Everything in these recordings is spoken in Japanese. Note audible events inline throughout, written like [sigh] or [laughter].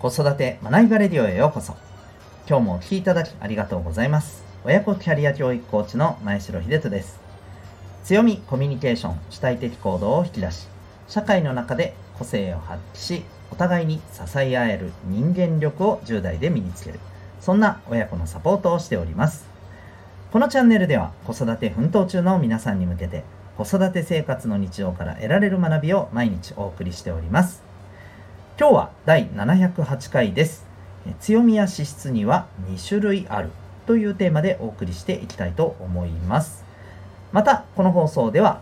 子育て学びバレディオへようこそ。今日もお聴きいただきありがとうございます。親子キャリア教育コーチの前城秀人です。強みコミュニケーション主体的行動を引き出し社会の中で個性を発揮しお互いに支え合える人間力を10代で身につける。そんな親子のサポートをしております。このチャンネルでは子育て奮闘中の皆さんに向けて子育て生活の日常から得られる学びを毎日お送りしております。今日は第708回です。強みや資質には2種類あるというテーマでお送りしていきたいと思います。またこの放送では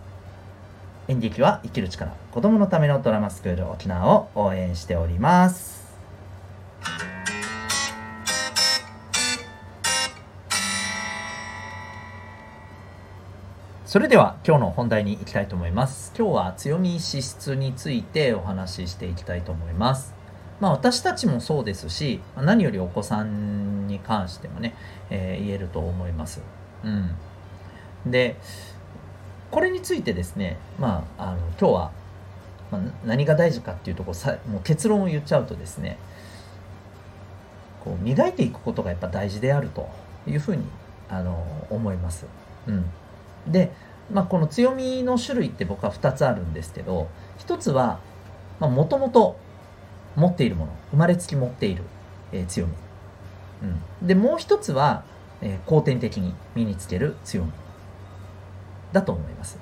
演劇は生きる力子供のためのドラマスクール沖縄を応援しております。それでは今日の本題に行きたいと思います。今日は強み資質についてお話ししていきたいと思います。まあ私たちもそうですし、何よりお子さんに関してもね、えー、言えると思います。うん。で、これについてですね、まあ、あの今日は、まあ、何が大事かっていうとこさもう結論を言っちゃうとですねこう磨いていくことがやっぱ大事であるというふうにあの思います。うん、で、まあ、この強みの種類って僕は2つあるんですけど1つはもともと持っているもの生まれつき持っている、えー、強み、うん、でもう1つは、えー、後天的に身につける強みだと思います、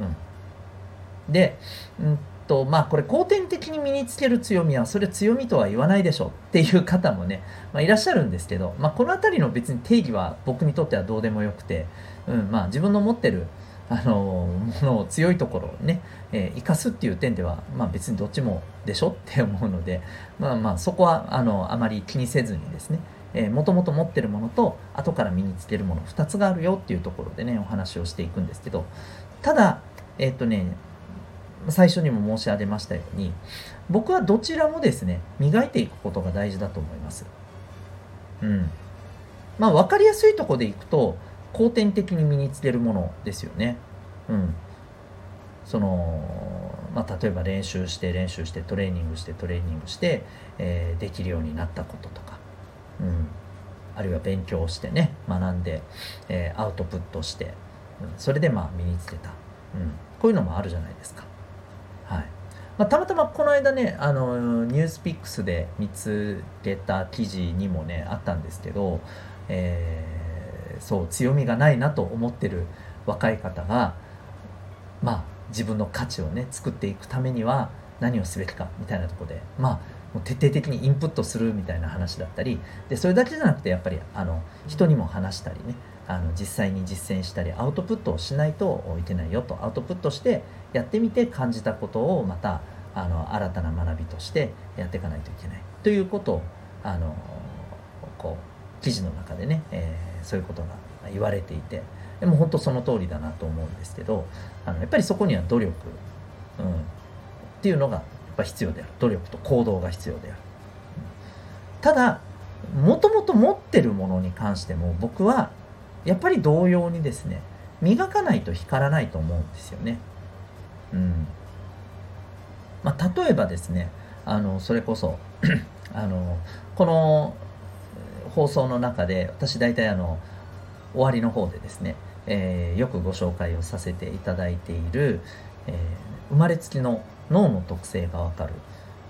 うん、で、うんとまあこれ後天的に身につける強みはそれ強みとは言わないでしょっていう方もね、まあ、いらっしゃるんですけど、まあ、この辺りの別に定義は僕にとってはどうでもよくて、うんまあ、自分の持ってるあのものを強いところをね、えー、生かすっていう点では、まあ、別にどっちもでしょって思うので、まあまあそこはあのあまり気にせずにですね、もともと持ってるものと後から身につけるもの2つがあるよっていうところでねお話をしていくんですけどただえっ、ー、とね最初にも申し上げましたように僕はどちらもですね磨いていくことが大事だと思います。うんまあ分かりやすいとこでいくと後天的に身につけるものですよね。うん。その、まあ、例えば練習して練習してトレーニングしてトレーニングして、えー、できるようになったこととか、うん、あるいは勉強してね学んで、えー、アウトプットして、うん、それでまあ身につけた、うん、こういうのもあるじゃないですか。まあ、たまたまこの間ねあのニュースピックスで見つけた記事にもねあったんですけど、えーそう強みがないなと思ってる若い方がまあ自分の価値をね作っていくためには何をすべきかみたいなとこでまあもう徹底的にインプットするみたいな話だったりでそれだけじゃなくてやっぱりあの人にも話したりねあの実際に実践したりアウトプットをしないといけないよと。アウトプットしてやってみて感じたことをまたあの新たな学びとしてやっていかないといけない。ということをあのこう記事の中でね、えーそういうことが言われていて。でも本当その通りだなと思うんですけどあのやっぱりそこには努力、うん、っていうのがやっぱ必要である。努力と行動が必要である、ただもともと持ってるものに関しても僕はやっぱり同様にですね磨かないと光らないと思うんですよね。うんまあ、例えばですねあのそれこそ [clears throat] あのこの放送の中で私大体あの終わりの方でですね、えー、よくご紹介をさせていただいている、えー、生まれつきの脳の特性がわかる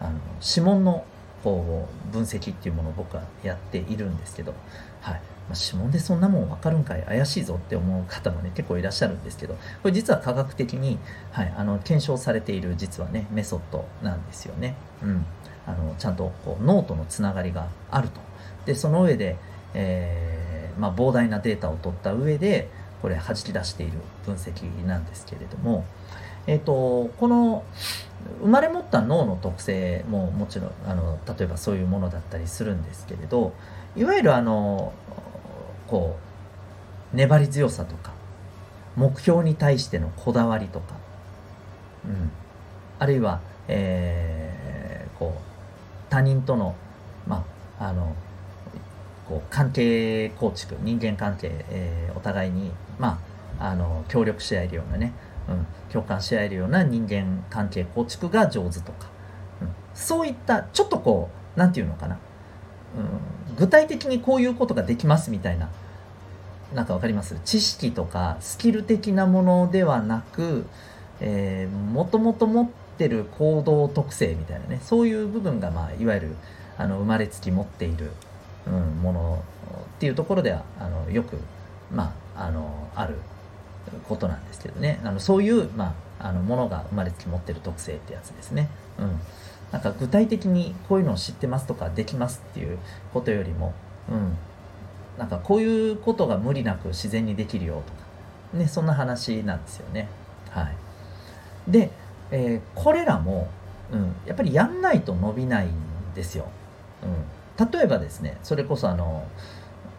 あの指紋のこう分析っていうものを僕はやっているんですけど、はいま、指紋でそんなもん分かるんかい怪しいぞって思う方もね結構いらっしゃるんですけどこれ実は科学的に、はい、あの検証されている実はねメソッドなんですよね。うん、あのちゃんとこう脳とのつながりがあるとでその上で、えー、まあ、膨大なデータを取った上でこれ弾き出している分析なんですけれども、えーと、この生まれ持った脳の特性ももちろんあの例えばそういうものだったりするんですけれどいわゆるあのこう粘り強さとか目標に対してのこだわりとか、うん、あるいは、えー、こう他人との,、まあ、あのこう関係構築人間関係、えー、お互いに、まあ、あの協力し合えるようなね、うん、共感し合えるような人間関係構築が上手とか、うん、そういったちょっとこう何て言うのかな、うん、具体的にこういうことができますみたいな。なんか分かります？知識とかスキル的なものではなく、えー、もともと持ってる行動特性みたいなね。そういう部分が、まあ、いわゆるあの生まれつき持っている、うん、ものっていうところではあのよく、まあ、あのあることなんですけどね。あのそういう、まあ、あのものが生まれつき持ってる特性ってやつですね。うん。なんか具体的にこういうのを知ってますとかできますっていうことよりも、うん、なんかこういうことが無理なく自然にできるよとか、ね、そんな話なんですよね。はい、で、えー、これらも、うん、やっぱりやんないと伸びないんですよ。うん、例えばですねそれこそあの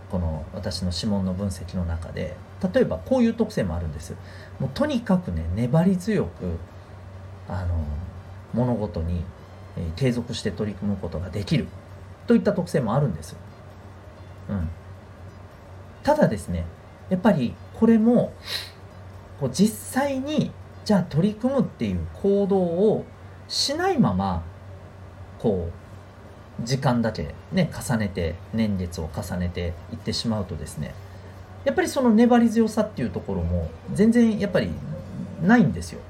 この私の指紋の分析の中で例えばこういう特性もあるんです。もうとにかくね粘り強くあの物事に、え、継続して取り組むことができる。といった特性もあるんですよ、うん、ただですねやっぱりこれもこう実際にじゃあ取り組むっていう行動をしないままこう時間だけね重ねて年月を重ねていってしまうとですねやっぱりその粘り強さっていうところも全然やっぱりないんですよ。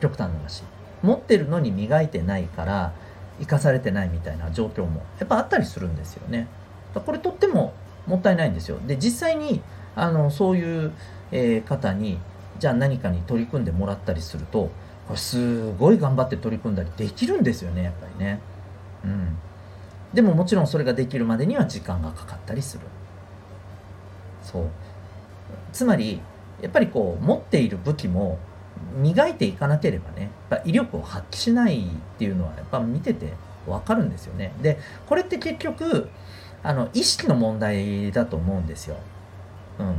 極端な話。持ってるのに磨いてないから生かされてないみたいな状況もやっぱあったりするんですよね。これとってももったいないんですよ。で実際にあのそういう、えー、方にじゃあ何かに取り組んでもらったりするとこれすごい頑張って取り組んだりできるんですよねやっぱりね。うん。でももちろんそれができるまでには時間がかかったりする。そう。つまりやっぱりこう持っている武器も磨いていかなければねやっぱ威力を発揮しないっていうのはやっぱ見てて分かるんですよねでこれって結局あの意識の問題だと思うんですよ。うん、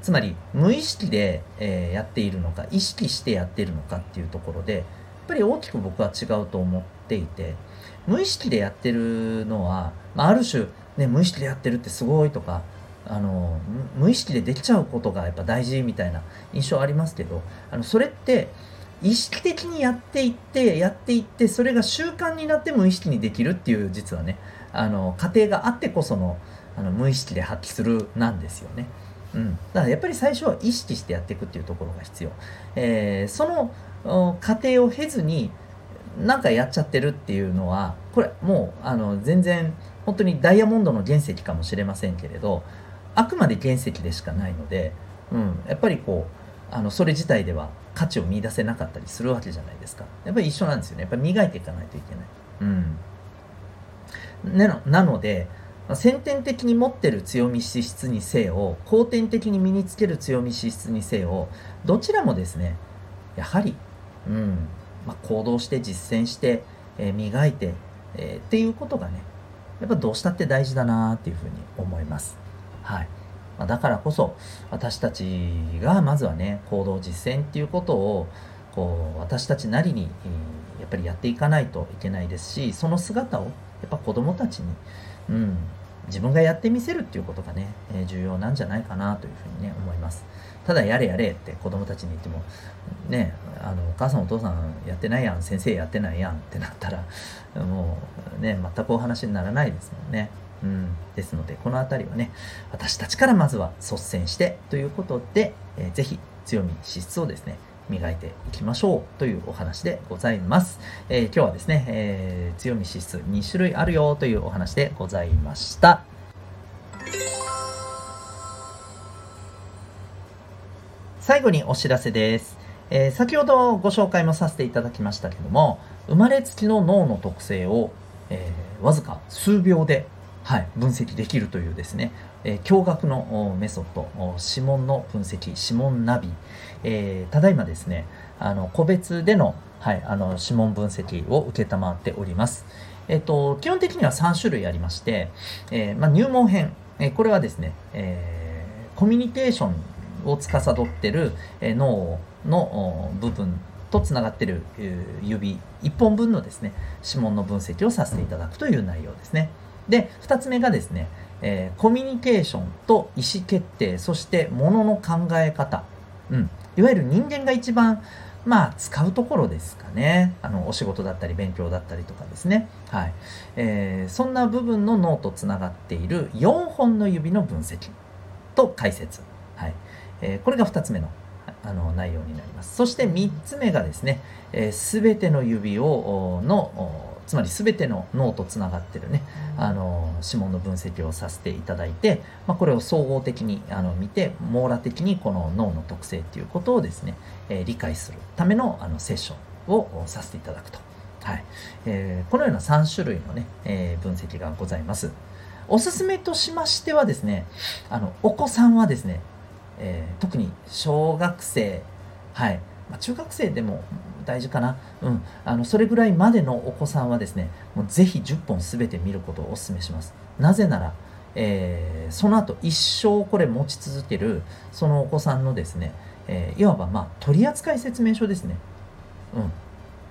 つまり無意識で、えー、やっているのか意識してやっているのかっていうところでやっぱり大きく僕は違うと思っていて無意識でやってるのは、まあ、ある種、ね、無意識でやってるってすごいとかあの無意識でできちゃうことがやっぱ大事みたいな印象ありますけどあのそれって意識的にやっていってやっていってそれが習慣になって無意識にできるっていう実はねあの過程があってこそのあの無意識で発揮するなんですよね。うん、だからやっぱり最初は意識してやっていくっていうところが必要。えー、その過程を経ずに何かやっちゃってるっていうのはこれもうあの全然本当にダイヤモンドの原石かもしれませんけれどあくまで原石でしかないので、うん、やっぱりこうあのそれ自体では価値を見出せなかったりするわけじゃないですかやっぱり一緒なんですよねやっぱり磨いていかないといけない。うんなので先天的に持ってる強み資質にせよ後天的に身につける強み資質にせよどちらもですねやはり、うんまあ、行動して実践して、えー、磨いて、えー、っていうことがねやっぱどうしたって大事だなっていうふうに思います。はい。まあ、だからこそ私たちがまずはね行動実践っていうことをこう私たちなりに、やっぱりやっていかないといけないですしその姿をやっぱ子供たちに、うん、自分がやってみせるっていうことがね、え、重要なんじゃないかなというふうにね思います。ただやれやれって子供たちに言ってもねあのお母さんお父さんやってないやん先生やってないやんってなったらもうね全くお話にならないですもんね。うん、ですのでこの辺りはね私たちからまずは率先してということで、えー、ぜひ強み資質をですね磨いていきましょうというお話でございます。えー、今日はですね、えー、強み資質2種類あるよというお話でございました。最後にお知らせです。えー、先ほどご紹介もさせていただきましたけども、生まれつきの脳の特性を、えー、わずか数秒ではい、分析できるというですね、えー、驚愕のメソッド、指紋の分析、指紋ナビ、えー、ただいまですね、あの個別での,、はい、あの指紋分析を承っております。えっ、と、基本的には3種類ありまして、えー、まあ、入門編、えこれはですね、えコミュニケーションを司ってる、え脳の部分とつながってる指1本分のですね指紋の分析をさせていただくという内容ですね。で、2つ目がですね、えー、コミュニケーションと意思決定、そしてものの考え方。うん。いわゆる人間が一番まあ、使うところですかね。あの、お仕事だったり、勉強だったりとかですね。はい。えー、そんな部分の脳とつながっている4本の指の分析と解説。はい。えー、これが2つ目のあの内容になります。そして3つ目がですね、す、え、べ、ての指をのつまり全ての脳とつながってるね、あの指紋の分析をさせていただいて、まあ、これを総合的にあの見て網羅的にこの脳の特性っていうことをですね、えー、理解するためのあのセッションをさせていただくと、はい。えー、このような3種類のね、えー、分析がございます。おすすめとしましてはですねあのお子さんはですね、え特に小学生はい、まあ、中学生でも大事かな。うん。あの、それぐらいまでのお子さんはですね、もうぜひ10本全て見ることをお勧めします。なぜなら、えー、その後一生これ持ち続ける、そのお子さんのですね、えー、いわばまあ取扱説明書ですね。うん。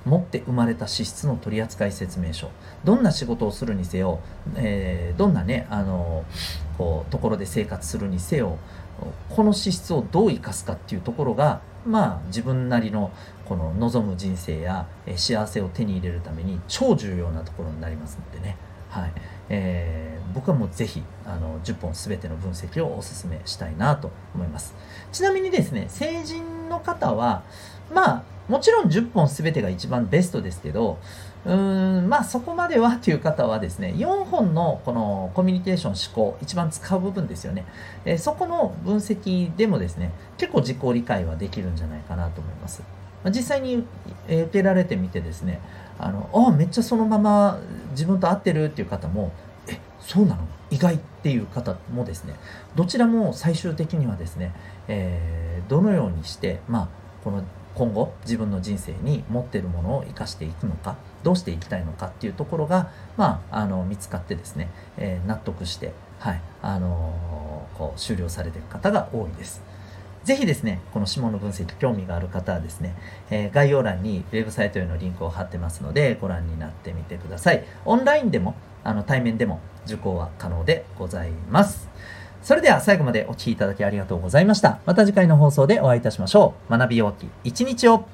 持って生まれた資質の取扱説明書どんな仕事をするにせよ、えー、どんなねあのこうところで生活するにせよこの資質をどう生かすかっていうところがまあ自分なりのこの望む人生や、え幸せを手に入れるために超重要なところになりますのでね、はい。えー、僕はもうぜひあの10本全ての分析をお勧めしたいなと思います。ちなみにですね成人の方はまあもちろん10本全てが一番ベストですけどうーんまあそこまではという方はですね4本のこのコミュニケーション思考一番使う部分ですよね、えー、そこの分析でもですね結構自己理解はできるんじゃないかなと思います。まあ実際に受けられてみてですねあのあめっちゃそのまま自分と合ってるっていう方もえそうなの？意外っていう方もですねどちらも最終的にはですね、えー、どのようにしてまあこの今後自分の人生に持ってるものを生かしていくのかどうしていきたいのかっていうところが、まあ、あの見つかってですね、えー、納得して、はいあのー、こう終了されている方が多いです。ぜひですね、この指紋の分析興味がある方はですね、えー、概要欄にウェブサイトへのリンクを貼ってますので、ご覧になってみてください。オンラインでも、あの対面でも受講は可能でございます。それでは最後までお聴きいただきありがとうございました。また次回の放送でお会いいたしましょう。学びよき一日を